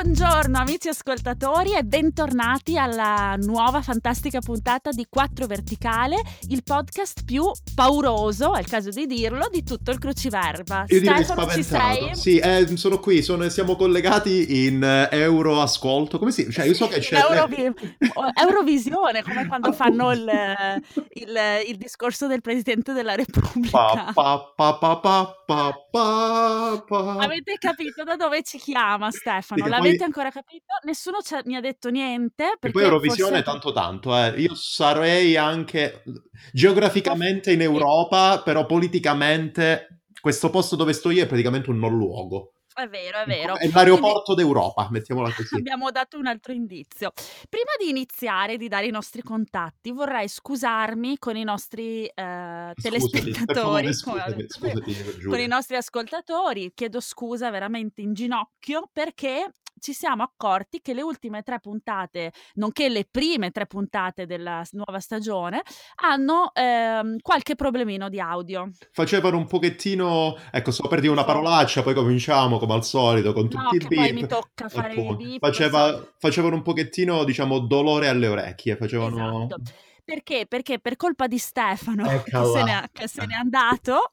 Buongiorno amici ascoltatori e bentornati alla nuova fantastica puntata di 4 Verticale, il podcast più pauroso, è il caso di dirlo, di tutto il cruciverba. Io direi Stefano, ci sei? Sì, eh, sono qui, sono- siamo collegati in eh, euro ascolto. Come si? Cioè, io so che c'è Eurovi- Eurovisione, come quando fanno il, il- il discorso del Presidente della Repubblica. Pa, pa, pa, pa, pa, pa, pa, pa. Avete capito da dove ci chiama Stefano? Sì, poi- ancora capito? Nessuno mi ha detto niente. E poi Eurovisione forse... tanto tanto, eh. Io sarei anche geograficamente in Europa, però politicamente questo posto dove sto io è praticamente un non luogo. È vero, è vero. È l'aeroporto d'Europa, mettiamola così. Abbiamo dato un altro indizio. Prima di iniziare, di dare i nostri contatti, vorrei scusarmi con i nostri eh, telespettatori, scusami, scusati, con i nostri ascoltatori. Chiedo scusa veramente in ginocchio perché ci siamo accorti che le ultime tre puntate, nonché le prime tre puntate della nuova stagione, hanno ehm, qualche problemino di audio. Facevano un pochettino, ecco, sto per dire una parolaccia, poi cominciamo come al solito con No, tutti che i poi beep. mi tocca fare i beep, Faceva- facevano un pochettino, diciamo, dolore alle orecchie, facevano... Esatto. Perché? Perché per colpa di Stefano, che Eccola. se, ne, che se n'è andato,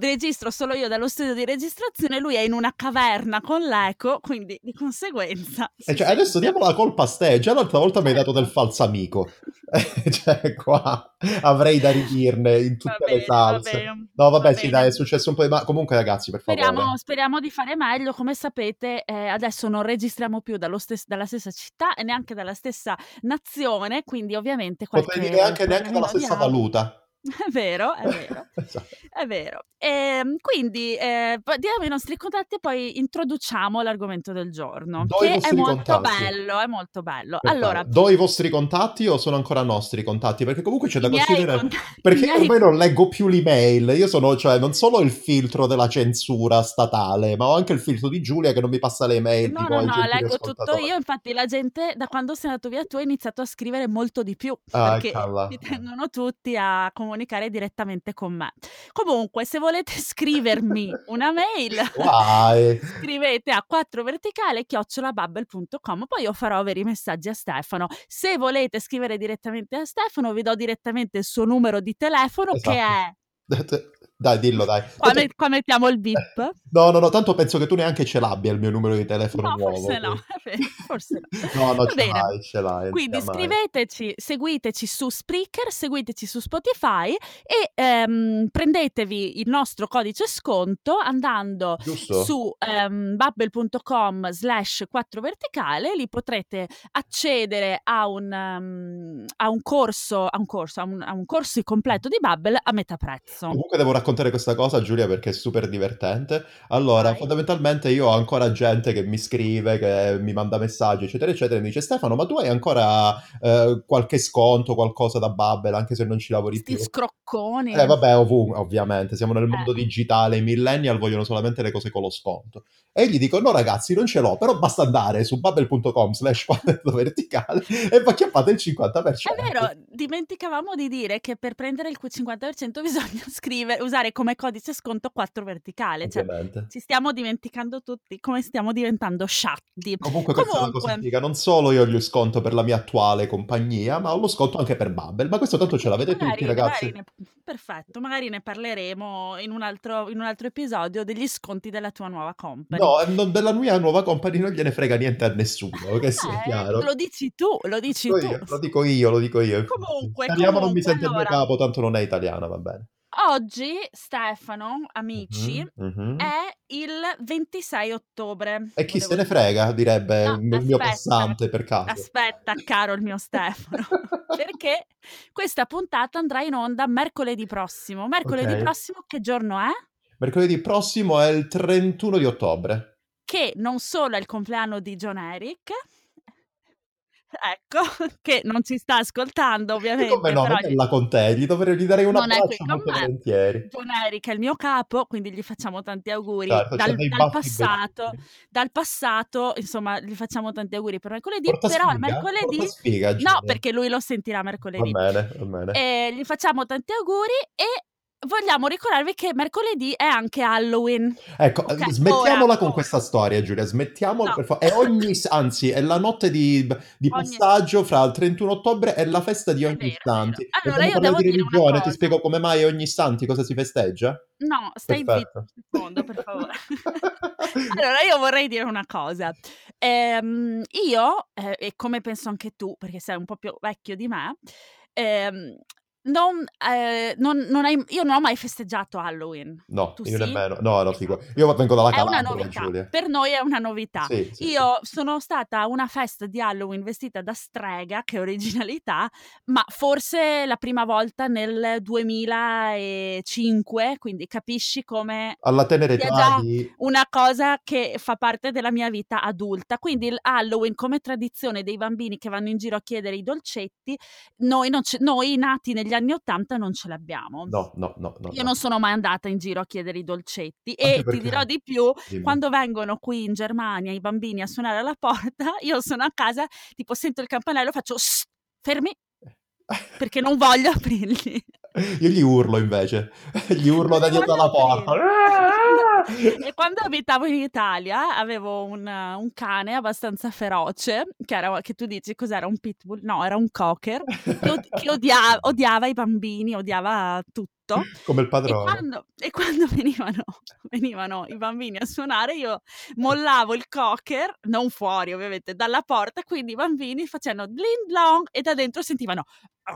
registro solo io dallo studio di registrazione, lui è in una caverna con l'eco, quindi di conseguenza... E si cioè, adesso diamo la colpa a te, già l'altra volta mi hai dato del falso amico. cioè, qua avrei da ridirne in tutte Va le bene, va salse. bene, No, vabbè, va sì, bene. dai, è successo un po' di... Ma comunque, ragazzi, per favore. Speriamo, speriamo di fare meglio, come sapete eh, adesso non registriamo più dallo stes- dalla stessa città e neanche dalla stessa nazione, quindi ovviamente qualche Dire anche neanche problemino dalla stessa valuta. È vero, è vero. Esatto. È vero. Ehm, quindi eh, diamo i nostri contatti e poi introduciamo l'argomento del giorno, Do che è molto contatti. bello, è molto bello. Perfetto. Allora, do i vostri contatti o sono ancora nostri contatti? Perché comunque c'è da considerare. Perché miei- ormai non leggo più l'email. Io sono, cioè, non solo il filtro della censura statale, ma ho anche il filtro di Giulia che non mi passa le email. No, tipo no, no, leggo tutto io, infatti la gente da quando sei andato via tu ha iniziato a scrivere molto di più, Ah, perché calla. ci tengono tutti a comunicare direttamente con me. Comunque, se volete scrivermi una mail, Vai. scrivete a 4verticale chiocciolabubble.com poi io farò avere i messaggi a Stefano se volete scrivere direttamente a Stefano vi do direttamente il suo numero di telefono che Esatto. è Dai, dillo, dai. qua, met- qua mettiamo il bip No, no, no, tanto penso che tu neanche ce l'abbia il mio numero di telefono no nuovo. forse no forse no No, no, ce l'hai, ce l'hai. Quindi sia mai. scriveteci, seguiteci su Spreaker, seguiteci su Spotify e ehm, prendetevi il nostro codice sconto andando Giusto? su ehm, bubble.com slash 4 verticale, lì potrete accedere a un, ehm, a un corso, a un corso, a un, a un corso completo di Bubble a metà prezzo. Comunque devo raccontare questa cosa, Giulia, perché è super divertente. Allora, Vai. fondamentalmente io ho ancora gente che mi scrive, che mi manda messaggi, eccetera, eccetera, e mi dice Stefano, ma tu hai ancora eh, qualche sconto, qualcosa da Bubble, anche se non ci lavori Sti più? scrocconi. Eh vabbè, ovunque, ovviamente, siamo nel mondo Eh. digitale, i millennial vogliono solamente le cose con lo sconto. E gli dico, no ragazzi, non ce l'ho, però basta andare su bubble.com slash verticale e poi chiappate il 50%. È vero, dimenticavamo di dire che per prendere il 50% bisogna scrivere, usare come codice sconto 4 verticale. Cioè, ci stiamo dimenticando tutti come stiamo diventando sciatti. Comunque questa è una cosa Comunque, figa, non solo io ho sconto per la mia attuale compagnia, ma ho lo sconto anche per Bubble, ma questo tanto ce l'avete magari, tutti ragazzi. magari ne- perfetto, magari ne parleremo in un, altro, in un altro episodio degli sconti della tua nuova company. No, eh, non- della mia nuova company non gliene frega niente a nessuno, che sia Eh, chiaro. lo dici tu, lo dici Dico tu. io, lo dico io, lo dico io. Comunque, Speriamo non mi comunque, sente il mio allora. capo, tanto non è italiana, va bene. Oggi, Stefano, amici, Mhm, mhm. è il 26 ottobre. E chi volevo se ne frega, direbbe No, il mio aspetta. passante per caso. Aspetta, caro il mio Stefano, perché questa puntata andrà in onda mercoledì prossimo. Mercoledì Ok. prossimo che giorno è? Mercoledì prossimo è il 31 di ottobre. Che non solo è il compleanno di John Eric, ecco, che non ci sta ascoltando ovviamente, come no, però non là con te, gli, dovrei, gli darei un non abbraccio con molto me. volentieri. John Eric è il mio capo, quindi gli facciamo tanti auguri Certo, dal, dal passato. bellissimi. Dal passato, insomma, gli facciamo tanti auguri per mercoledì, Porta però sfiga? mercoledì sfiga, No, perché lui lo sentirà Va mercoledì. bene, va bene. E gli facciamo tanti auguri e vogliamo ricordarvi che mercoledì è anche Halloween. Ecco, Ok, smettiamola ora, con ora. questa storia, Giulia, smettiamola No. per favore. È ogni, anzi, è la notte di, di Ogni- passaggio fra il 31 ottobre e la festa di ogni vero, Santi. Allora, io devo di religione, ti spiego come mai ogni Santi cosa si festeggia? No, stai Perfetto. zitto un secondo, per favore. allora, io vorrei dire una cosa. Ehm, io, eh, e come penso anche tu, perché sei un po' più vecchio di me, ehm, non, eh, non- non hai- io non ho mai festeggiato Halloween. No, Tu io sì? nemmeno. No, no, figo. Io vengo dalla Calabria. Per noi è una novità. Sì, sì, Io sono stata a una festa di Halloween vestita da strega, che originalità, ma forse la prima volta nel 2005, quindi capisci come Alla tenera età di... una cosa che fa parte della mia vita adulta. Quindi il Halloween come tradizione dei bambini che vanno in giro a chiedere i dolcetti, noi, non ce- noi nati negli anni Ottanta non ce l'abbiamo. No, no, no, no. Io no. non sono mai andata in giro a chiedere i dolcetti Anche e ti perché- dirò di più, Dimmi. quando vengono qui in Germania i bambini a suonare alla porta, io sono a casa, tipo sento il campanello, faccio "Shh, fermi perché non voglio aprirgli. Io gli urlo invece, gli urlo da dietro voglio la porta. E quando abitavo in Italia avevo un, un cane abbastanza feroce, che, era, che tu dici cos'era un pitbull? No, era un cocker, che, od- che odia- odiava i bambini, odiava tutto. Come il E padrone. quando, e quando venivano, venivano i bambini a suonare, io mollavo il cocker, non fuori ovviamente, dalla porta, quindi i bambini facevano dling dong e da dentro sentivano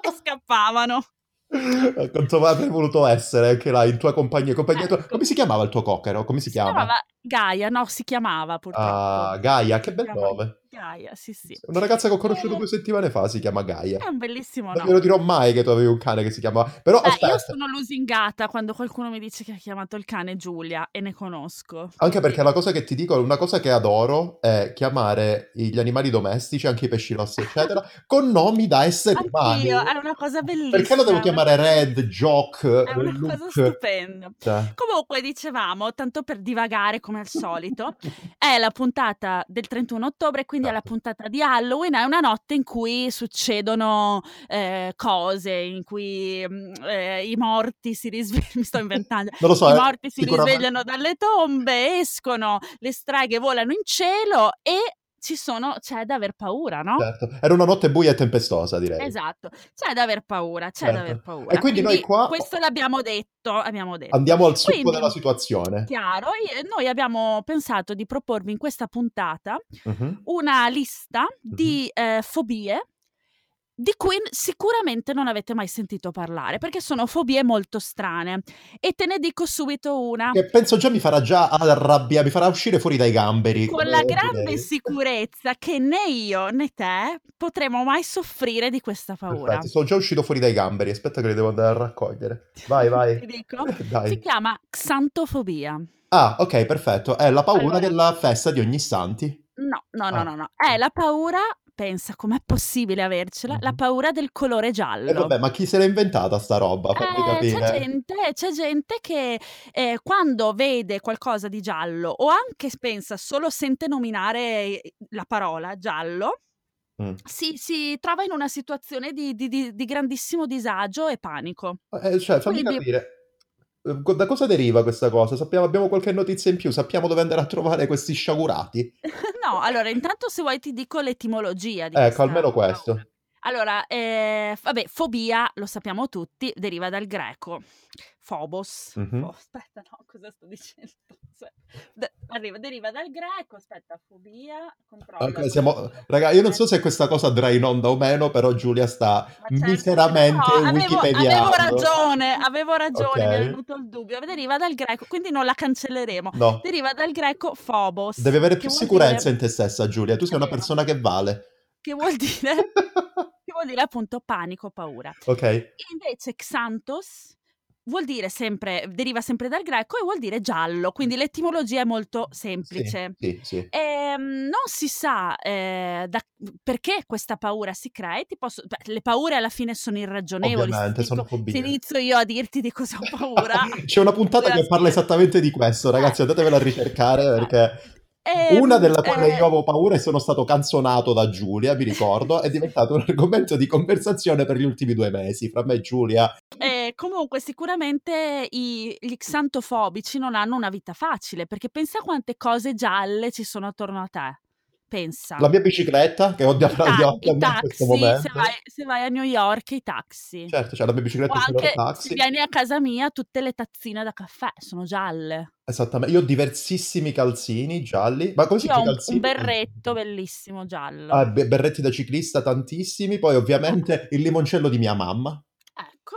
e scappavano. Quanto avrei voluto essere anche là in tua compagnia. compagnia tua- Ecco. Come si chiamava il tuo coccero? Come si Si chiama? chiamava Gaia, no, si chiamava purtroppo. Ah, Gaia, che bel nome. Gaia, sì, sì. Una ragazza che ho conosciuto Eh. due settimane fa si chiama Gaia. È un bellissimo Non nome. glielo dirò mai che tu avevi un cane che si chiamava. Però Beh, io sono lusingata quando qualcuno mi dice che ha chiamato il cane Giulia e ne conosco. anche perché la cosa che ti dico, una cosa che adoro è chiamare gli animali domestici, anche i pesci rossi, eccetera, con nomi da esseri umani. Anch'io, è una cosa bellissima. Perché lo devo chiamare Red, Joke, È una cosa Luke? stupenda. Cioè, Comunque, dicevamo, tanto per divagare come al solito, è la puntata del 31 ottobre, quindi la Certo. puntata di Halloween, è una notte in cui succedono eh, cose, in cui mm, eh, i morti si risvegliano, mi sto inventando, non lo so, i eh, morti si sicuramente- risvegliano dalle tombe, escono, le streghe volano in cielo e ci sono, c'è da aver paura, no? Certo. Era una notte buia e tempestosa, direi. Esatto, c'è da aver paura, c'è Certo. da aver paura. E quindi noi qua- Questo l'abbiamo detto, abbiamo detto. Andiamo al succo Quindi- della situazione. Chiaro, e noi abbiamo pensato di proporvi in questa puntata Mhm. una lista di eh, fobie di cui sicuramente non avete mai sentito parlare, perché sono fobie molto strane. E te ne dico subito una. Che penso già mi farà già arrabbiare, mi farà uscire fuori dai gamberi. Con la oggi grande lei. sicurezza che né io né te potremo mai soffrire di questa paura. Perfetto, sono già uscito fuori dai gamberi, aspetta che li devo andare a raccogliere. Vai, vai. Ti dico? Si chiama xantofobia. Ah, ok, perfetto. È la paura Allora. della festa di ogni santi. No, no, no, Ah. no, no. È la paura, pensa com'è possibile avercela, la Mhm. paura del colore giallo. E vabbè, ma chi se l'è inventata sta roba? Fammi Eh, capire. c'è gente, c'è gente che eh, quando vede qualcosa di giallo o anche pensa solo sente nominare la parola giallo, Mm. si, si trova in una situazione di, di- di- di grandissimo disagio e panico. Eh, cioè, fammi Quindi- capire. Eh, co- Da cosa deriva questa cosa? Sappiamo, abbiamo qualche notizia in più? Sappiamo dove andare a trovare questi sciagurati? no, allora intanto se vuoi ti dico l'etimologia di Ecco, questa almeno questo. Allora, eh, vabbè, fobia, lo sappiamo tutti, deriva dal greco. Phobos. Mhm. Oh, aspetta, no, cosa sto dicendo? Aspetta. De- arriva, deriva dal greco, aspetta, fobia, controllo. Ok, siamo... Raga, io non so se questa cosa andrà in onda o meno, però Giulia sta certo, miseramente no, avevo, avevo ragione, avevo ragione, mi è venuto il dubbio. Deriva dal greco, quindi non la cancelleremo. No, Deriva dal greco phobos. devi avere più sicurezza dire- in te stessa, Giulia. Tu sei una persona che vale. Che vuol dire, che vuol dire appunto panico, paura. ok, E invece Xanthos vuol dire sempre, deriva sempre dal greco e vuol dire giallo, quindi l'etimologia è molto sì, semplice. sì, sì. Ehm, non si sa eh, da- perché questa paura si crea. e ti posso- beh, le paure alla fine sono irragionevoli. Ovviamente, se, sono dico- se inizio io a dirti di cosa ho paura, C'è una puntata che parla esattamente di questo, ragazzi, Eh. andatevela a ricercare perché... Una Ehm, della quale io eh, avevo paura e sono stato canzonato da Giulia, mi ricordo, è diventato un argomento di conversazione per gli ultimi due mesi, fra me e Giulia. E comunque sicuramente i, gli xantofobici non hanno una vita facile, perché pensa quante cose gialle ci sono attorno a te. Pensa. La mia bicicletta, che ho davanti a i me in questo taxi, se momento. vai, se vai a New York, i taxi. Certo, c'è la mia O bicicletta signor anche se taxi. vieni a casa mia, tutte le tazzine da caffè sono gialle. Esattamente. Io ho diversissimi calzini gialli. Ma come si un, un berretto bellissimo Ah, giallo. be- berretti da ciclista tantissimi. Poi ovviamente il limoncello di mia mamma,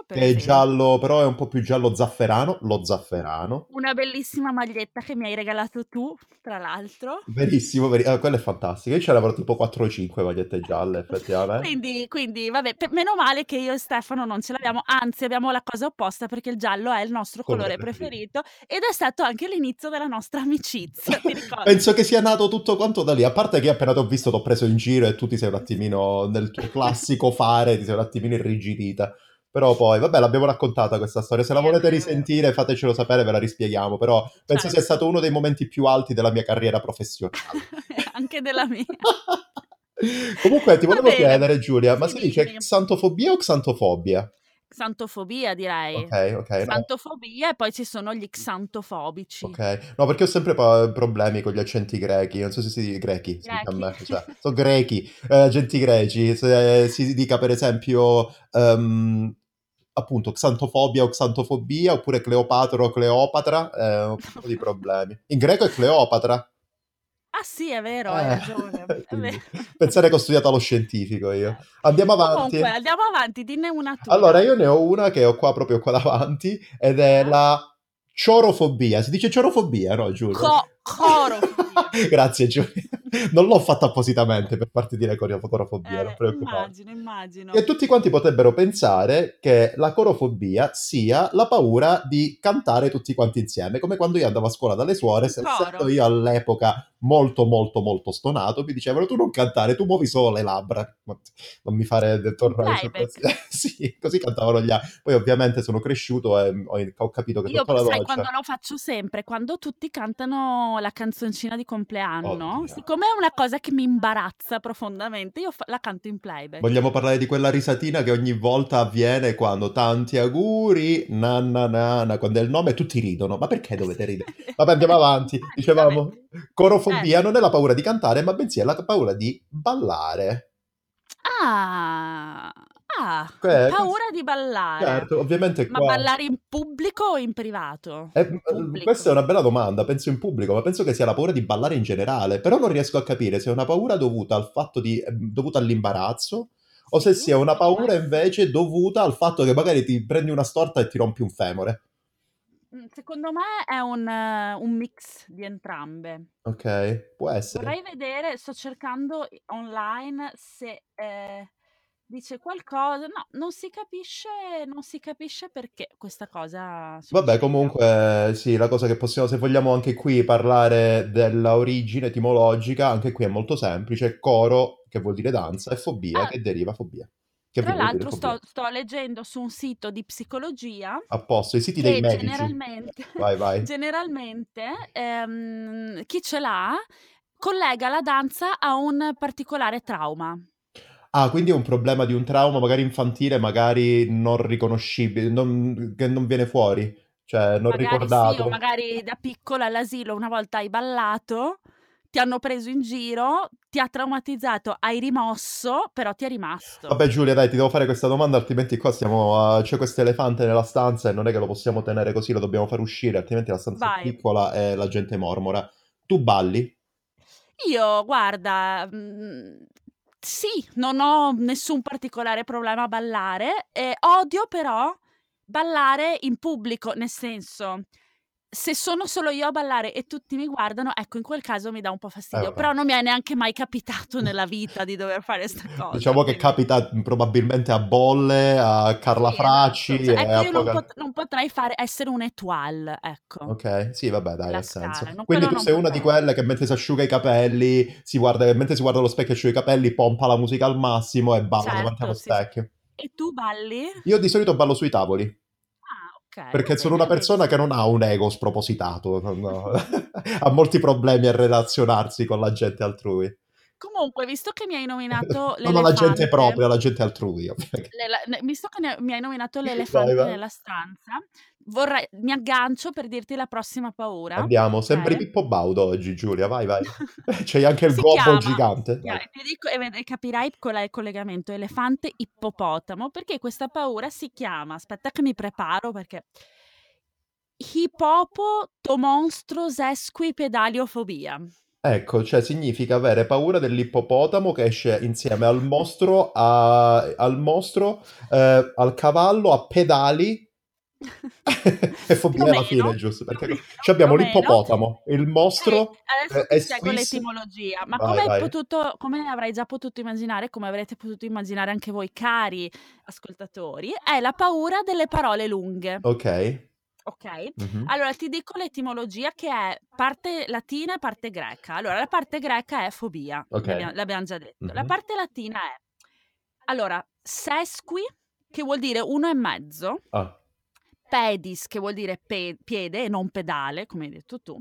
Per che è esempio. giallo, però è un po' più giallo zafferano. Lo zafferano. Una bellissima maglietta che mi hai regalato tu, tra l'altro. Verissimo, veri- ah, quella è fantastica. Io ce l'avrò tipo 4 o 5 magliette gialle, effettivamente. Quindi, quindi, vabbè, pe- meno male che io e Stefano non ce l'abbiamo, anzi abbiamo la cosa opposta perché il giallo è il nostro Colore colore preferito. preferito ed è stato anche l'inizio della nostra amicizia? Penso che sia nato tutto quanto da lì. A parte che appena ti ho visto, ti ho preso in giro e tu ti sei un attimino nel tuo classico fare, ti sei un attimino irrigidita. Però poi, vabbè, l'abbiamo raccontata questa storia. Se la volete risentire, fatecelo sapere, ve la rispieghiamo. Però penso sia Certo. stato uno dei momenti più alti della mia carriera professionale. anche della mia. Comunque, ti volevo chiedere, Giulia, ma si dice xantofobia o xantofobia? Xantofobia direi. Ok, ok, no. Xantofobia e poi ci sono gli xantofobici. Ok, no, perché ho sempre pa- problemi con gli accenti grechi, non so se si dice grechi, si dice a me, Grechi? cioè, sono grechi, eh, accenti greci, se si dica per esempio, ehm, appunto, xantofobia o xantofobia, oppure Cleopatra o Cleopatra, eh, un po' di problemi. In greco è Cleopatra. Ah sì, è vero, hai Eh, ragione. È vero. pensare che ho studiato allo scientifico io. Andiamo avanti. Comunque, andiamo avanti, dinne una tua. Allora, io ne ho una che ho qua proprio qua davanti, ed è Eh? la ciorofobia. Si dice ciorofobia, no, Giulia? Co- corofobia. Grazie, Giulia. Non l'ho fatto appositamente per farti dire coro- corofobia, non Eh, preoccuparti. immagino, immagino. E tutti quanti potrebbero pensare che la corofobia sia la paura di cantare tutti quanti insieme, come quando io andavo a scuola dalle suore, se- Coro. essendo io all'epoca molto molto molto stonato, mi dicevano tu non cantare, tu muovi solo le labbra. Non mi fare tornare questo. Sì, così cantavano gli altri. Poi ovviamente sono cresciuto e ho, ho capito che Io sai quando lo faccio sempre, quando tutti cantano la canzoncina di compleanno, Oddio. siccome è una cosa che mi imbarazza profondamente, io fa- la canto in playback. Vogliamo parlare di quella risatina che ogni volta avviene quando tanti auguri, na na na na, quando è il nome tutti ridono. Ma perché dovete ridere? Vabbè, andiamo avanti. Dicevamo, corofobia Eh. non è la paura di cantare, ma bensì è la paura di ballare. Ah, ah, Que- paura di ballare. Certo, ovviamente Ma qua... ballare in pubblico o in privato? Eh, In eh, pubblico. questa è una bella domanda, penso in pubblico, ma penso che sia la paura di ballare in generale, però non riesco a capire se è una paura dovuta al fatto di, eh, dovuta all'imbarazzo o se sia una paura invece dovuta al fatto che magari ti prendi una storta e ti rompi un femore. Mm, Secondo me è un, eh, un mix di entrambe. Ok, può essere. Vorrei vedere, sto cercando online se eh, dice qualcosa. No, non si capisce, non si capisce perché questa cosa Vabbè, succeda. comunque, sì, la cosa che possiamo, se vogliamo anche qui parlare della origine etimologica, anche qui è molto semplice. Coro, che vuol dire danza, e fobia, Ah, che deriva fobia. Che tra l'altro sto, sto leggendo su un sito di psicologia A posto, i siti dei medici. generalmente, Vai, vai. generalmente ehm, chi ce l'ha collega la danza a un particolare trauma. Ah, quindi è un problema di un trauma magari infantile, magari non riconoscibile, non- che non viene fuori, cioè non Magari sì, ricordato. magari da piccola all'asilo una volta hai ballato, ti hanno preso in giro, ti ha traumatizzato, hai rimosso, però ti è rimasto. Vabbè Giulia, dai, ti devo fare questa domanda, altrimenti qua stiamo a... c'è questo elefante nella stanza e non è che lo possiamo tenere così, lo dobbiamo far uscire, altrimenti la stanza è Vai. piccola e la gente mormora. Tu balli? Io, guarda, mm, sì, non ho nessun particolare problema a ballare, e odio però ballare in pubblico, nel senso, se sono solo io a ballare e tutti mi guardano, ecco, in quel caso mi dà un po' Eh, fastidio, vabbè. però non mi è neanche mai capitato nella vita di dover fare sta cosa. Diciamo che capita probabilmente a Bolle, a Carla Sì, Fracci esatto. Cioè, ecco, a io non, pot- non potrei fare, essere un étoile, ecco. Ok, sì, vabbè, dai, ha senso. scala, no, Quindi tu non sei una di quelle che mentre si asciuga i capelli, si guarda, mentre si guarda allo specchio e asciuga i capelli, pompa la musica al massimo e balla davanti allo Certo, sì. specchio. E tu balli? Io di solito ballo sui tavoli. Okay, Perché sono una persona che non ha un ego spropositato, non ha molti problemi a relazionarsi con la gente altrui. Comunque, visto che mi hai nominato Non alla gente l'elefante propria, alla gente altrui, l'ela visto che ne mi hai nominato l'elefante vai. nella stanza, vorrei mi aggancio per dirti la prossima paura, Andiamo, okay? Pippo Baudo oggi, Giulia, vai, vai. C'hai anche il gobbo chiama gigante? ti a Vai. ti dico e capirai qual è il collegamento, elefante ippopotamo, perché questa paura si chiama aspetta che mi preparo perché Hippopotomonstrosesquipedaliofobia. Ecco, cioè significa avere paura dell'ippopotamo che esce insieme al mostro, a- al mostro, eh, al cavallo a pedali e fobia alla fine, giusto? Perché meno, abbiamo meno. l'ippopotamo, il mostro adesso eh, ti è spiego l'etimologia, ma come hai vai. potuto come avrai già potuto immaginare, come avrete potuto immaginare anche voi cari ascoltatori, è la paura delle parole lunghe. Ok. Okay? Mhm. Allora ti dico l'etimologia che è parte latina e parte greca. Allora la parte greca è fobia, Ok. l'abbia l'abbiam già detto. La Mhm. parte latina è allora sesqui, che vuol dire uno e mezzo, Ah, pedis, che vuol dire pe piede e non pedale, come hai detto tu,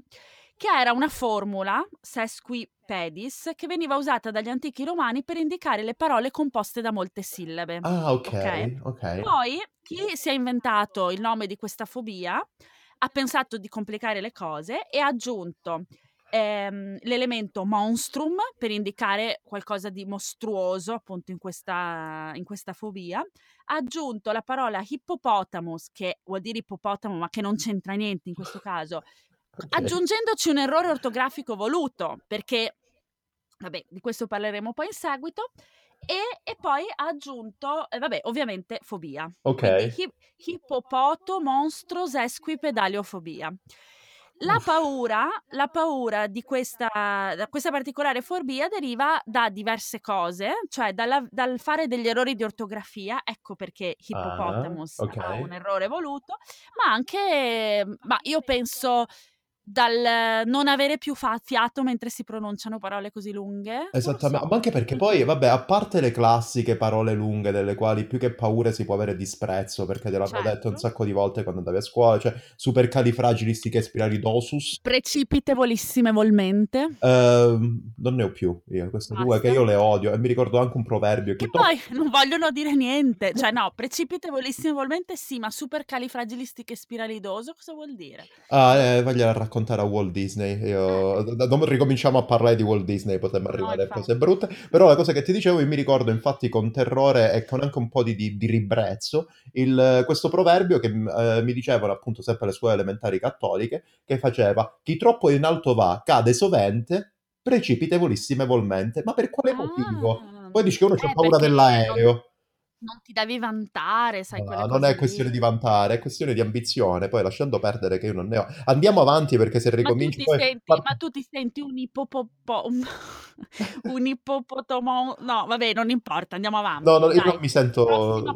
che era una formula, sesquipedis, che veniva usata dagli antichi romani per indicare le parole composte da molte sillabe. ah, Okay? ok, ok. Poi chi si è inventato il nome di questa fobia ha pensato di complicare le cose e ha aggiunto ehm, l'elemento monstrum per indicare qualcosa di mostruoso appunto in questa, in questa fobia. Ha aggiunto la parola hippopotamus, che vuol dire ippopotamo, ma che non c'entra niente in questo caso, Ok. aggiungendoci un errore ortografico voluto, perché, vabbè, di questo parleremo poi in seguito. E, e poi ha aggiunto, eh, vabbè, ovviamente fobia. Quindi Ok. hi- hippopoto, monstros, esquipedaliofobia. La paura, la paura di questa, questa particolare fobia deriva da diverse cose, cioè dalla- dal fare degli errori di ortografia, ecco perché Ah, hippopotamus ha un errore voluto, ma anche, ma io penso dal non avere più fiato mentre si pronunciano parole così lunghe, Esattamente, so. ma anche perché poi, vabbè, a parte le classiche parole lunghe delle quali più che paura si può avere disprezzo, perché te l'hanno detto un Certo. sacco di volte quando andavi a scuola, cioè supercalifragilistichespiralidosus, Precipitevolissimevolmente. ehm, non ne ho più io, queste due che Basta. io le odio e mi ricordo anche un proverbio che Che to- poi non vogliono dire niente. Cioè, no, precipitevolissimevolmente sì, ma supercalifragilistichespiralidoso cosa vuol dire? Ah, eh, voglio raccontare a Walt Disney. Io, da- non ricominciamo a parlare di Walt Disney, potremmo arrivare a cose brutte. Però la cosa che ti dicevo, io mi ricordo infatti con terrore e con anche un po' di, di- di ribrezzo il- questo proverbio che eh, mi dicevano appunto sempre le scuole elementari cattoliche, che faceva chi troppo in alto va cade sovente, precipitevolissimevolmente. Ma per quale motivo? Ah, Poi dici che uno c'ha eh, paura perché non, dell'aereo. Non ti devi vantare, sai, No, non è cose questione di lì. vantare, è questione di ambizione. Poi lasciando perdere che io non ne ho. Andiamo avanti perché se Ma tu ricominci ti poi. senti, ma tu ti senti un ippopopo, un, ippopotomo, no, vabbè, non importa, andiamo No, avanti, no, io non mi sento.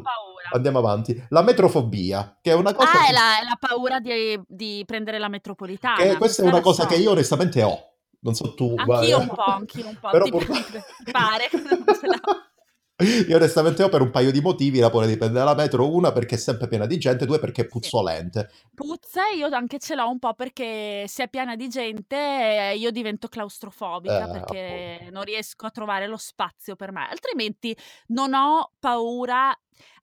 paura. Andiamo avanti. La metrofobia, che è una cosa Ah, è che, la, è la paura di, di prendere la che metropolitana, questa è una cosa che so. io onestamente ho. Non so tu, ma- Anch'io un po', anch'io un po', però ti, ti pare che non ce l'ho. Io onestamente ho per un paio di motivi la paura di prendere la metro, una perché è sempre piena di gente, due perché è puzzolente. Puzza, io anche ce l'ho un po' perché se è piena di gente eh, io divento Eh, claustrofobica appunto. perché non riesco a trovare lo spazio per me. Altrimenti non ho paura,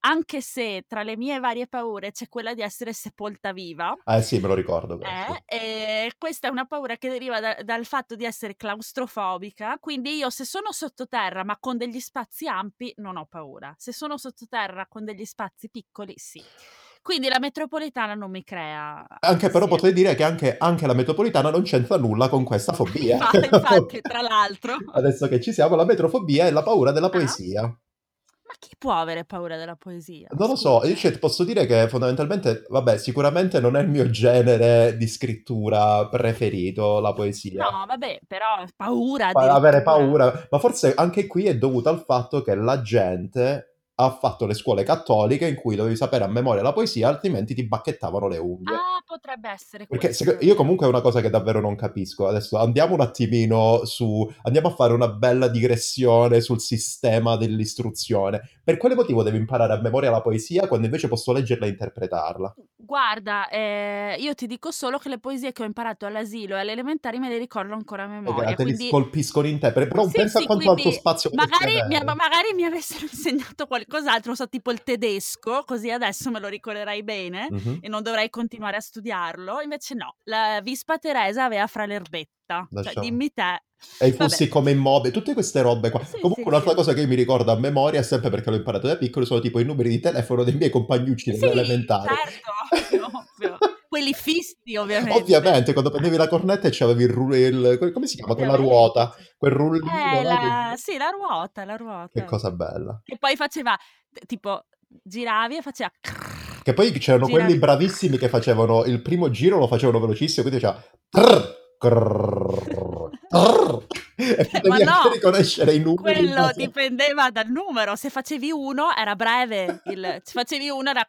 anche se tra le mie varie paure c'è quella di essere sepolta viva. Eh sì, me lo ricordo questo. Eh, e questa è una paura che deriva da- dal fatto di essere claustrofobica, quindi io se sono sottoterra ma con degli spazi ampi non ho paura, se sono sottoterra con degli spazi piccoli sì. Quindi la metropolitana non mi crea Anche però potrei dire che anche, anche la metropolitana non c'entra nulla con questa fobia. Infa- infatti, tra l'altro. Adesso che ci siamo, la metrofobia è la paura della Ah? Ma chi può avere paura della poesia? Non lo so, io Scusa. cioè, posso dire che fondamentalmente, vabbè, sicuramente non è il mio genere di scrittura preferito, la poesia. No, vabbè, però paura Pa- avere paura, ma forse anche qui è dovuto al fatto che la gente ha fatto le scuole cattoliche in cui dovevi sapere a memoria la poesia, altrimenti ti bacchettavano le unghie. Ah, potrebbe essere Perché seco- io comunque è una cosa che davvero non capisco. Adesso andiamo un attimino su, andiamo a fare una bella digressione sul sistema dell'istruzione. Per quale motivo devo imparare a memoria la poesia quando invece posso leggerla e interpretarla? Guarda, ehm, io ti dico solo che le poesie che ho imparato all'asilo e alle elementari me le ricordo ancora a memoria, te li quindi scolpiscono in te, però Sì, pensa sì, quanto quindi spazio potresti magari mi magari mi avessero insegnato qualcos'altro, non so, tipo il tedesco, così adesso me lo ricorderei bene Mh-mh. e non dovrei continuare a studiarlo, invece no, la Vispa Teresa aveva fra l'erbetta, cioè Lascia dimmi te. E i flussi come immobile, tutte queste robe qua. Sì, Comunque sì, un'altra sì. cosa che io mi ricordo a memoria, sempre perché l'ho imparato da piccolo, sono tipo i numeri di telefono dei miei compagnucci Sì, elementari. certo, ovvio. Quelli fissi ovviamente. Ovviamente, quando prendevi la cornetta e c'avevi il, ru- il- come si chiama? Quella ruota, quel rullino. Eh, la... sì, la ruota, la ruota. Che cosa bella. E poi faceva, tipo, giravi e faceva... Che poi c'erano Gira- quelli bravissimi che facevano il primo giro, lo facevano velocissimo, quindi faceva... trrr, crrr, trrr, e Ma potevi no, riconoscere i numeri. Quello dipendeva dal numero. Se facevi uno era breve, il- se facevi uno era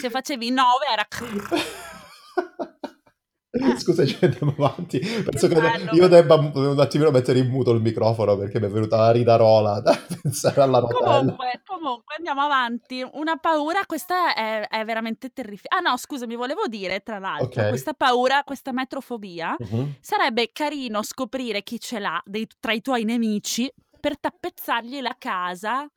se facevi nove era Scusa, ci andiamo avanti. Penso che, io debba un attimino mettere in muto il microfono perché mi è venuta la ridarola da pensare alla rotella. Comunque, comunque andiamo avanti. Una paura, questa è, è veramente terrificante. Ah no, scusami, volevo dire tra l'altro, Ok. questa paura, questa metrofobia, Mhm. sarebbe carino scoprire chi ce l'ha dei- tra i tuoi nemici per tappezzargli la casa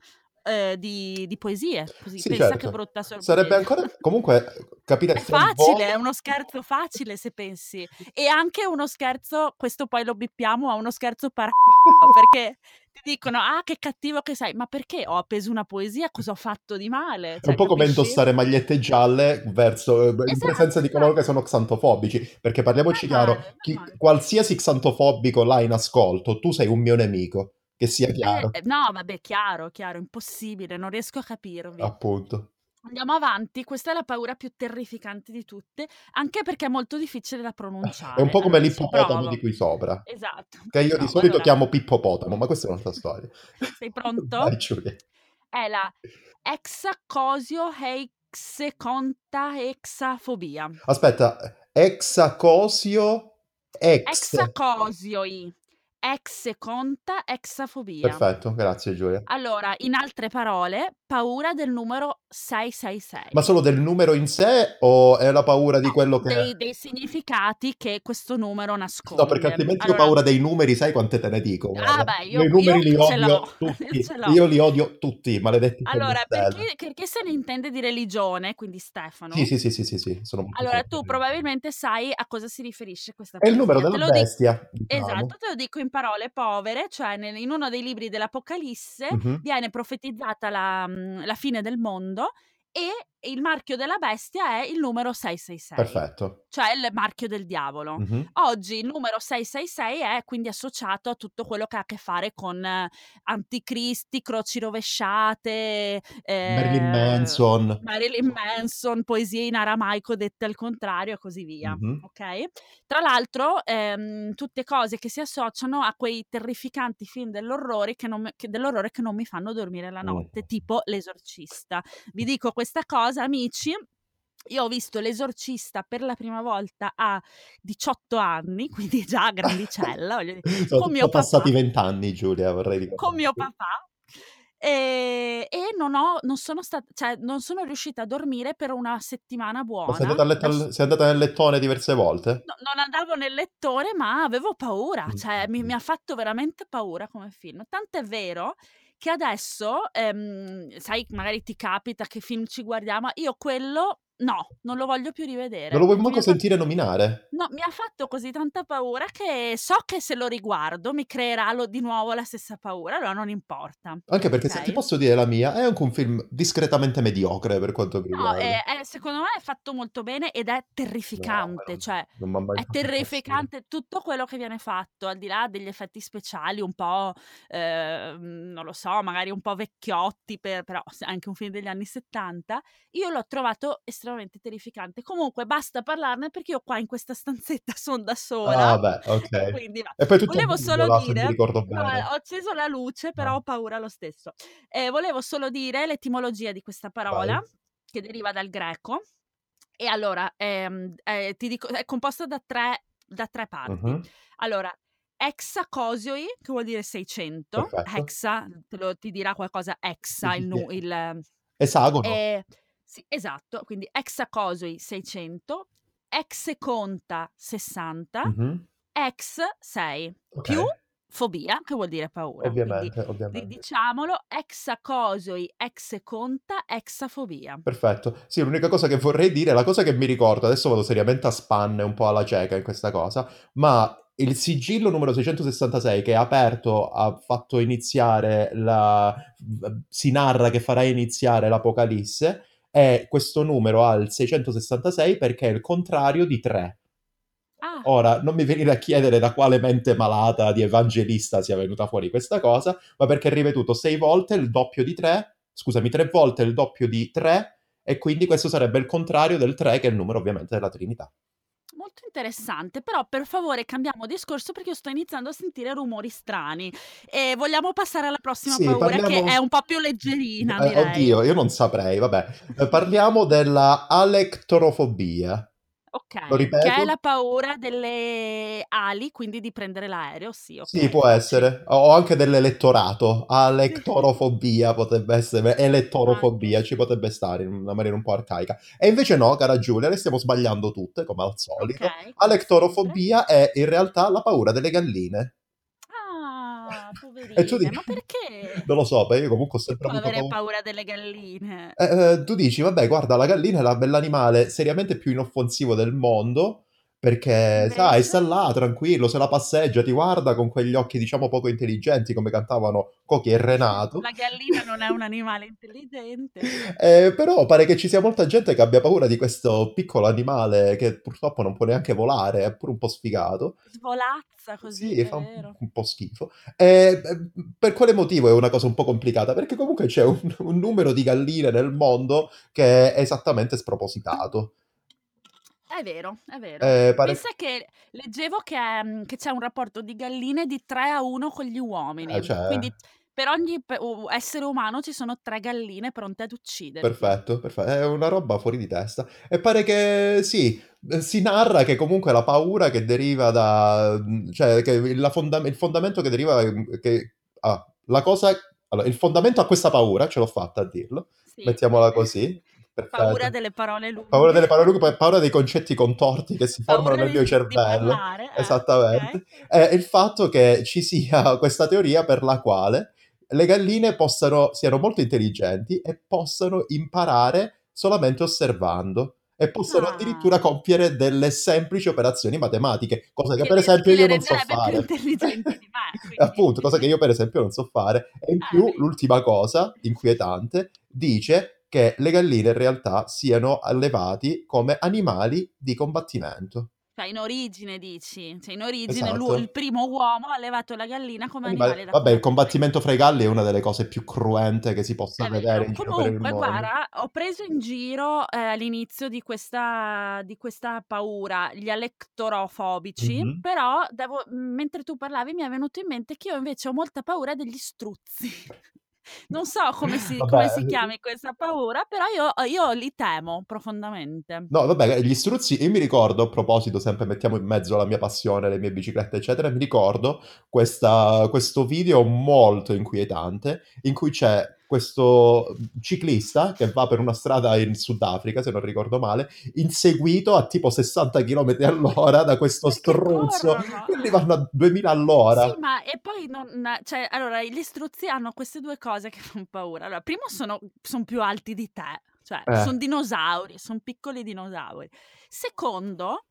eh, di, di poesie. Così Sì, pensa certo. che brutta sorpresa. Sarebbe ancora... Comunque, capire È un facile, è uno scherzo facile se pensi. E anche uno scherzo, questo poi lo bippiamo, a uno scherzo par perché ti dicono, ah che cattivo che sei, ma perché ho appeso una poesia, cosa ho fatto di male? È Cioè, un po' come indossare magliette gialle verso, eh, in Esatto, presenza di coloro che sono xantofobici. Perché parliamoci chiaro, chi- qualsiasi xantofobico là in ascolto, tu sei un mio nemico, che sia chiaro, Eh, eh, no, vabbè, chiaro, chiaro, impossibile, non riesco a capirvi. appunto. Andiamo avanti, questa è la paura più terrificante di tutte, anche perché è molto difficile da pronunciare. È un po' come Allora, l'ippopotamo di qui sopra, Esatto. che io di No, solito allora, chiamo pippopotamo, ma questa è un'altra storia. Sei pronto? Vai, Giulia. È la exacosio hexeconta exafobia. Aspetta, exacosio, ex. Exacosioi, execonta exafobia. Perfetto, grazie Giulia. Allora, in altre parole, paura del numero 666. Ma solo del numero in sé o è la paura di quello che... dei, dei significati che questo numero nasconde. No, perché altrimenti Allora, ho paura dei numeri, sai quante te ne dico? Ah, beh, io- i numeri io li odio tutti. io li odio tutti, maledetti Allora, per compostelle. chi, per chi se ne intende di religione, quindi Stefano, Sì, sì, sì, sì, sì, sì, sono allora tu probabilmente sai a cosa si riferisce questa È il numero della dico- bestia, diciamo. Esatto, te lo dico in parole povere, cioè nel- in uno dei libri dell'Apocalisse Mhm. viene profetizzata la, mm, la fine del mondo e il marchio della bestia è il numero 666, Perfetto. cioè il marchio del diavolo. Mhm. Oggi il numero 666 è quindi associato a tutto quello che ha a che fare con eh, anticristi, croci rovesciate, eh, Marilyn Manson. Marilyn Manson, poesie in aramaico dette al contrario e così via. Mhm. Ok? Tra l'altro, ehm, tutte cose che si associano a quei terrificanti film dell'orrore che non, che- dell'orrore che non mi fanno dormire la Mm. notte, tipo L'esorcista. Vi dico questa cosa, amici. Io ho visto L'esorcista per la prima volta a 18 anni, quindi già grandicella, voglio dire, Sono con mio passati vent'anni, Giulia, vorrei ricordare. con mio papà. E, e non, ho, non, sono stata, cioè, non sono riuscita a dormire per una settimana buona. Sei andata, letto sei andata nel lettone diverse volte? No, non andavo nel lettore, ma avevo paura, cioè mi, Mm. mi ha fatto veramente paura come film. Tant'è vero che adesso, ehm, sai, magari ti capita che film ci guardiamo, io quello no, non lo voglio più rivedere. Non lo vuoi manco ha fatto- sentire nominare? No, mi ha fatto così tanta paura che so che se lo riguardo mi creerà lo- di nuovo la stessa paura, allora non importa. Anche perché se Ok? ti posso dire la mia, è anche un film discretamente mediocre per quanto mi No, riguarda. è- è- secondo me è fatto molto bene ed è No, terrificante, non- cioè è terrificante tutto quello che viene fatto, al di là degli effetti speciali un po', ehm, non lo so, magari un po' vecchiotti, per- però se- anche un film degli anni 70, io l'ho trovato estremamente terrificante. Comunque basta parlarne perché io qua in questa stanzetta sono da sola. Ah, beh, ok. e quindi va. E poi tutto Volevo solo là, mi dire, no, bene. ho acceso la luce, però Ah. ho paura lo stesso. Eh, volevo solo dire l'etimologia di questa parola, Vai. che deriva dal greco. E allora, ehm, eh, ti dico, è composta da tre, da tre parti. Mhm. Allora, hexacosioi, che vuol dire 600. Perfetto. Hexa, lo, ti dirà qualcosa, exa, il, il, Esagono. eh, Sì, esatto, quindi exacosoi 600, execonta 60, Mhm. ex 6, Ok, più fobia, che vuol dire paura. Quindi ovviamente, ri- ovviamente. diciamolo, exacosoi, execonta, exafobia. Perfetto. Sì, l'unica cosa che vorrei dire, la cosa che mi ricordo, adesso vado seriamente a spanne un po' alla cieca in questa cosa, ma il sigillo numero 666 che è aperto ha fatto iniziare la... si narra che farà iniziare l'Apocalisse e questo numero ha il 666 perché è il contrario di 3. Ah, Ora, non mi venire a chiedere da quale mente malata di evangelista sia venuta fuori questa cosa, ma perché è ripetuto sei volte il doppio di 3, scusami, tre volte il doppio di 3, e quindi questo sarebbe il contrario del 3, che è il numero ovviamente della Trinità. Molto interessante, però per favore cambiamo discorso perché io sto iniziando a sentire rumori strani e vogliamo passare alla prossima Sì, paura che parliamo... è un po' più leggerina, Eh, direi. oddio, io non saprei, vabbè. Eh, parliamo della alectorofobia. Lo Ok, che è ripeto? la paura delle ali, quindi di prendere l'aereo, sì, Sì, può sì. essere. O anche dell'elettorato. Alectorofobia potrebbe essere. Anche. Elettorofobia ci potrebbe stare in una maniera un po' arcaica. E invece no, cara Giulia, le stiamo sbagliando tutte, come al solito. Ok, come sempre. Alectorofobia è in realtà la paura delle galline. Ah, E tu dici... ma perché? Non lo so, perché io comunque ho sempre avuto avere paura. paura delle galline? Eh, eh, tu dici, vabbè, guarda, la gallina è la- l'animale seriamente più inoffensivo del mondo perché, sai, sta là tranquillo, se la passeggia, ti guarda con quegli occhi, diciamo, poco intelligenti, come cantavano Cochi e Renato. La gallina non è un animale intelligente. Eh, però pare che ci sia molta gente che abbia paura di questo piccolo animale che purtroppo non può neanche volare, è pure un po' sfigato. Svolazza così, Sì, è fa un, vero. un po' schifo. Eh, eh, per quale motivo è una cosa un po' complicata? Perché comunque c'è un, un numero di galline nel mondo che è esattamente spropositato. È vero, è vero. Eh, pare... Pensa che leggevo che, mm, che c'è un rapporto di galline di 3 a 1 con gli eh, uomini. cioè, Quindi per ogni essere umano ci sono tre galline pronte ad ucciderti. perfetto, perfetto, è una roba fuori di testa. E pare che sì, eh, si narra che comunque la paura che deriva da... cioè che la fonda- il fondamento che deriva... che, ah, la cosa... Allora, il fondamento a questa paura, ce l'ho fatta a dirlo, Sì. mettiamola così, Paura perfetto. delle parole lunghe. Paura delle parole lunghe, pa- paura dei concetti contorti che si formano Paura nel mio cervello. parlare. eh, Esattamente. ok. È il fatto che ci sia questa teoria per la quale le galline possano, siano molto intelligenti e possano imparare solamente osservando e possono addirittura Ah, compiere delle semplici operazioni matematiche, cosa che che, per esempio io non so più fare. intelligenti di me. Appunto, cosa che io per esempio non so fare. E in Ah, più, vedi. l'ultima cosa inquietante dice che le galline in realtà siano allevati come animali di combattimento. Cioè, in origine dici, cioè in origine lui- il Esatto. primo uomo ha allevato la gallina come animale da Vabbè, il combattimento. fra i galli è una delle cose più cruente che si possa È vedere in giro per il Comunque, mondo. guarda, ho preso in giro eh, all'inizio di questa, di questa paura gli elettrofobici, Mhm. però devo- mentre tu parlavi mi è venuto in mente che io invece ho molta paura degli struzzi. Non so come si, come si chiami questa paura, però io, io li temo profondamente. No, vabbè, gli struzzi, io mi ricordo, a proposito, sempre mettiamo in mezzo la mia passione, le mie biciclette, eccetera, mi ricordo questa- questo video molto inquietante in cui c'è questo ciclista che va per una strada in Sudafrica, se non ricordo male, inseguito a tipo 60 km all'ora da questo Perché struzzo. corrono? Quelli vanno a 2000 all'ora. Sì, ma e poi non, cioè, allora, gli struzzi hanno queste due cose che fanno paura. Allora, primo sono, sono più alti di te, cioè Eh. sono dinosauri, sono piccoli dinosauri. Secondo,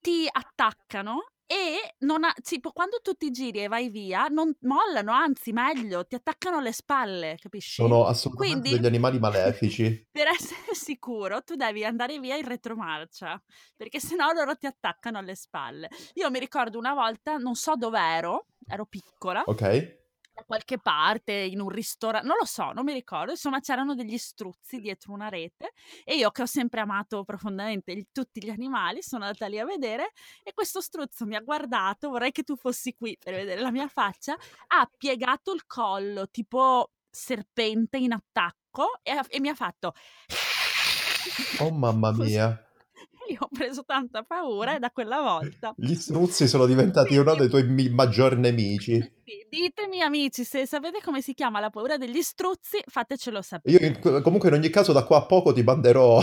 ti attaccano e non ha- tipo, quando tu ti giri e vai via, non mollano, anzi, meglio, ti attaccano alle spalle, capisci? Sono assolutamente Quindi, degli animali malefici. per essere sicuro, tu devi andare via in retromarcia, perché sennò loro ti attaccano alle spalle. Io mi ricordo una volta, non so dove ero, ero piccola, Ok? Da qualche parte, in un ristorante, non lo so, non mi ricordo, insomma c'erano degli struzzi dietro una rete e io che ho sempre amato profondamente il- tutti gli animali, sono andata lì a vedere e questo struzzo mi ha guardato, vorrei che tu fossi qui per vedere la mia faccia, ha piegato il collo tipo serpente in attacco e, e mi ha fatto... Oh mamma mia. io ho preso tanta paura e da quella volta... Gli struzzi sono diventati uno dei tuoi mi- maggior nemici. Ditemi amici, se sapete come si chiama la paura degli struzzi, fatecelo sapere. Io in- comunque in ogni caso da qua a poco ti manderò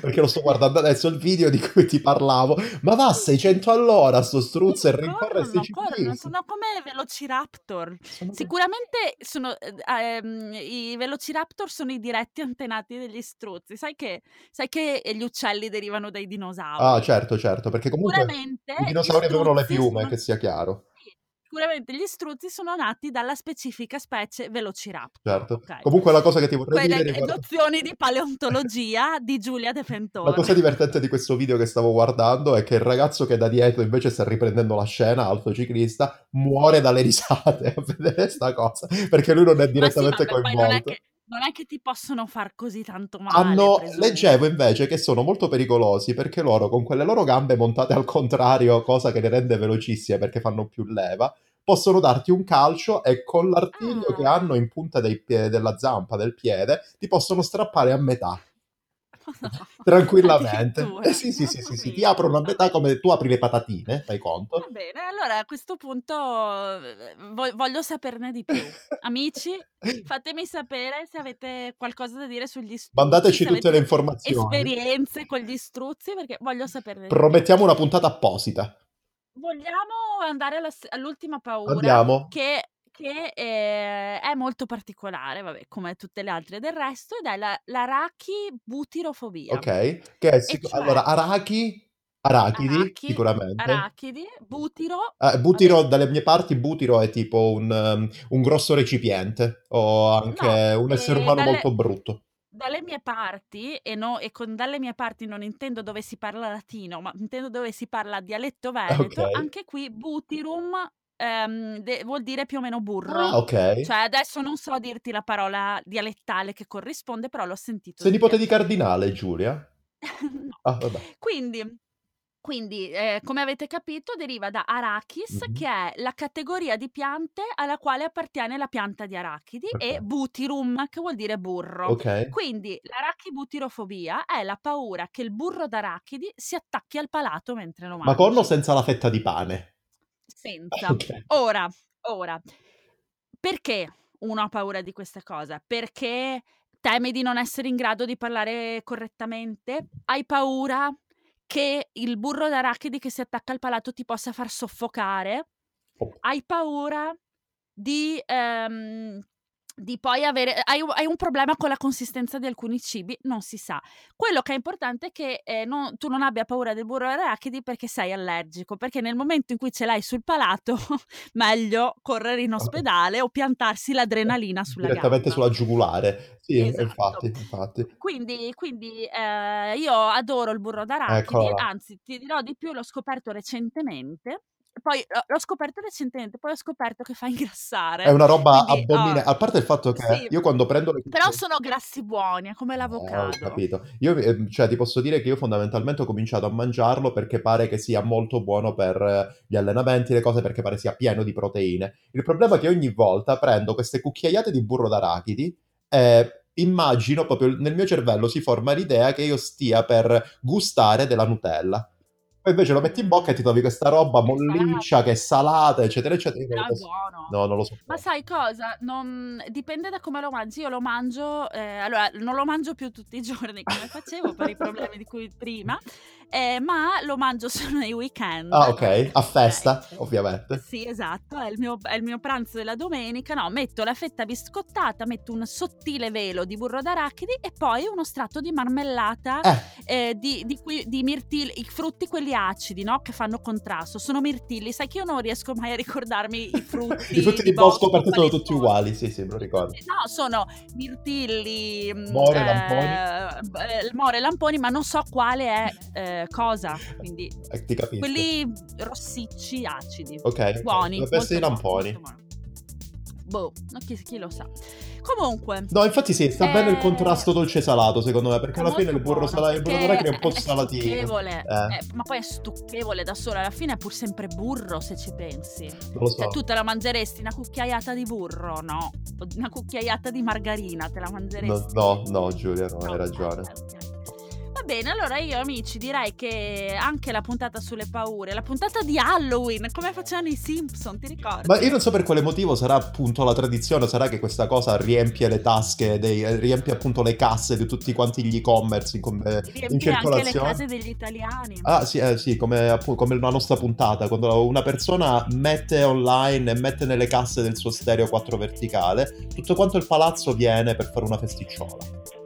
perché lo sto guardando adesso il video di cui ti parlavo. Ma va a 600 all'ora sto struzzo e rincorre corrono, sono come Velociraptor. Sono- Sicuramente sono, eh, ehm, i Velociraptor sono i diretti antenati degli struzzi. Sai che, sai che gli uccelli derivano dai dinosauri? Ah, certo, certo, perché comunque i dinosauri avevano le piume, sono- che sia chiaro. Sì, Sicuramente gli struzzi sono nati dalla specifica specie Velociraptor. Certo. ok? Comunque la cosa che ti vorrei Quelle dire riguarda... nozioni di paleontologia di Giulia De Fentore. La cosa divertente di questo video che stavo guardando è che il ragazzo che da dietro invece sta riprendendo la scena, alto ciclista, muore dalle risate a vedere sta cosa, perché lui non è sì, direttamente è, coinvolto. non è che ti possono far così tanto male. Hanno, leggevo invece che sono molto pericolosi perché loro con quelle loro gambe montate al contrario, cosa che le rende velocissime perché fanno più leva, possono darti un calcio e con l'artiglio Ah. che hanno in punta pie- della zampa del piede ti possono strappare a metà. No, Tranquillamente. Eh sì, sì, sì, sì, sì, ti aprono a metà come tu apri le patatine, fai conto. Va bene, allora a questo punto eh, vo- voglio saperne di più. Amici, fatemi sapere se avete qualcosa da dire sugli struzzi, Mandateci tutte le informazioni. esperienze con gli struzzi, perché voglio saperne di più. Promettiamo una puntata apposita. Vogliamo andare alla s- all'ultima paura, Andiamo. che, che, eh, è molto particolare, vabbè, come tutte le altre del resto, ed è la, l'arachibutirofobia. Ok? Che è sic- cioè- allora, arachi, arachidi, Arachi, sicuramente. Arachidi, butiro, Eh, butiro, vabbè, dalle mie parti, butiro è tipo un, um, un grosso recipiente o anche No, un essere eh, umano dalle- molto brutto. Dalle mie parti, e, no- e con dalle mie parti non intendo dove si parla latino, ma intendo dove si parla dialetto veneto, Ok. anche qui butirum ehm, de- vuol dire più o meno burro. Ah, ok. Cioè, adesso non so dirti la parola dialettale che corrisponde, però l'ho sentito Sei nipote di cardinale, Giulia? No. Ah, vabbè. Quindi, quindi eh, come avete capito, deriva da arachis, Mhm. che è la categoria di piante alla quale appartiene la pianta di arachidi, e Ok. butirum, che vuol dire burro. Ok. Quindi l'arachibutirofobia è la paura che il burro d'arachidi si attacchi al palato mentre lo Ma mangi. con o senza la fetta di pane? Senza. Ok. Ora, ora, perché uno ha paura di questa cosa? Perché temi di non essere in grado di parlare correttamente? Hai paura che il burro d'arachidi che si attacca al palato ti possa far soffocare? Oh. Hai paura di, ehm, di poi avere... Hai, hai un problema con la consistenza di alcuni cibi? Non si sa. Quello che è importante è che eh, non- tu non abbia paura del burro d'arachidi perché sei allergico, perché nel momento in cui ce l'hai sul palato, meglio correre in ospedale o piantarsi l'adrenalina sulla Direttamente gamba. sulla giugulare. Sì, Esatto. infatti, infatti. Quindi, quindi eh, io adoro il burro d'arachidi, Eccola anzi ti dirò di più, l'ho scoperto recentemente. Poi l'ho scoperto recentemente, poi ho scoperto che fa ingrassare. È una roba Quindi, abominevole. oh, A parte il fatto che sì. io quando prendo le Però sono grassi buoni, è come Eh, ho l'avocado. capito. Io, eh, cioè, ti posso dire che io fondamentalmente ho cominciato a mangiarlo perché pare che sia molto buono per gli allenamenti, le cose, perché pare sia pieno di proteine. Il problema è che ogni volta prendo queste cucchiaiate di burro d'arachidi e immagino proprio nel mio cervello si forma l'idea che io stia per gustare della Nutella. Poi invece lo metti in bocca e ti trovi questa roba Che molliccia, che è salata, eccetera, eccetera. So- buono. No, non lo so. Ma sai cosa? Non- Dipende da come lo mangi. Io lo mangio, eh, allora non lo mangio più tutti i giorni come facevo per i problemi di cui prima, eh, ma lo mangio solo nei weekend. Ah, ok. A festa, Ok. ovviamente. Sì, esatto, è il, mio, è il mio pranzo della domenica. No, metto la fetta biscottata, metto un sottile velo di burro d'arachidi e poi uno strato di marmellata Eh, eh, di, di, di mirtilli, i frutti quelli acidi, no? Che fanno contrasto. Sono mirtilli. Sai che io non riesco mai a ricordarmi i frutti. I frutti di bosco per te sono tutti uguali, sì, sì, me lo ricordo. No, sono mirtilli, mm, More, eh, lamponi. eh, more, lamponi, ma non so quale è eh, cosa. Quindi Eh, ti capisco. quelli rossicci acidi. Ok, Buoni. i molto lamponi. molto buoni. Boh, chi, chi lo sa. Comunque, No, infatti sì, sta bene il Eh, contrasto dolce-salato, secondo me, perché alla fine molto il burro buono, salato, il burro d'arachidi è un po' è salatino. stucchevole, Eh, eh, ma poi è stucchevole da solo, alla fine è pur sempre burro se ci pensi. non lo so. Cioè, tu te la mangeresti una cucchiaiata di burro? No. Una cucchiaiata di margarina te la mangeresti? No, no, no, Giulia, no, hai No, ragione. ok, ok. Va bene, allora io amici direi che anche la puntata sulle paure, la puntata di Halloween, come facevano i Simpson, ti ricordi? Ma io non so per quale motivo sarà appunto la tradizione, sarà che questa cosa riempie le tasche, dei, riempie appunto le casse di tutti quanti gli e-commerce in, come, in circolazione. anche le case degli italiani. Ah sì, eh, sì come, appunto, come la nostra puntata, quando una persona mette online e mette nelle casse del suo stereo 4 verticale, tutto quanto il palazzo viene per fare una festicciola.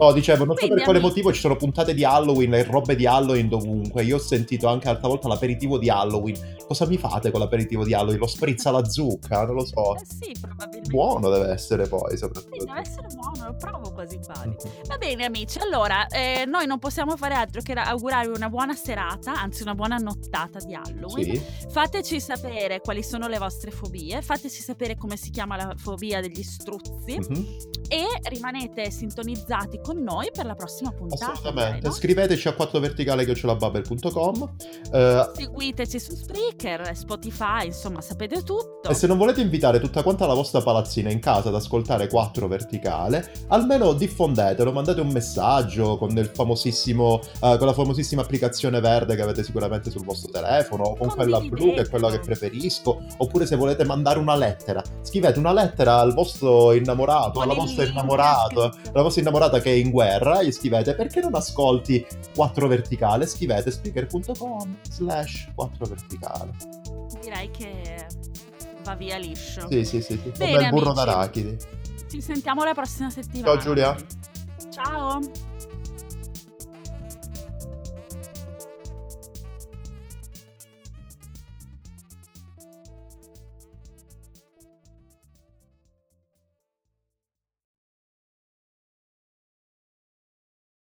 No, dicevo, non so per quale amici... motivo ci sono puntate di Halloween e robe di Halloween dovunque. Io ho sentito anche l'altra volta l'aperitivo di Halloween. Cosa mi fate con l'aperitivo di Halloween? Lo sprizza la zucca? Non lo so. Eh sì, probabilmente. Buono deve essere poi, soprattutto. Sì, deve essere buono, lo provo quasi quasi. Va bene amici, allora, eh, noi non possiamo fare altro che augurarvi una buona serata, anzi una buona nottata di Halloween. Sì. Fateci sapere quali sono le vostre fobie, fateci sapere come si chiama la fobia degli struzzi mm-hmm. e rimanete sintonizzati con noi per la prossima puntata. Assolutamente. No? Scriveteci a 4verticale.com uh, Seguiteci su Spreaker, Spotify, insomma sapete tutto. E se non volete invitare tutta quanta la vostra palazzina in casa ad ascoltare 4 Verticale, almeno diffondetelo, mandate un messaggio con, il famosissimo, uh, con la famosissima applicazione verde che avete sicuramente sul vostro telefono, o con quella blu che è quella che preferisco, oppure se volete mandare una lettera, scrivete una lettera al vostro innamorato, alla vostra innamorata, alla vostra innamorata che è in guerra, gli scrivete perché non ascolti 4 verticale, scrivete speaker.com slash 4 verticale. Direi che va via liscio. Sì, sì, sì, sì. Bene, un bel burro d'arachidi. Ci sentiamo la prossima settimana. Ciao Giulia. Ciao.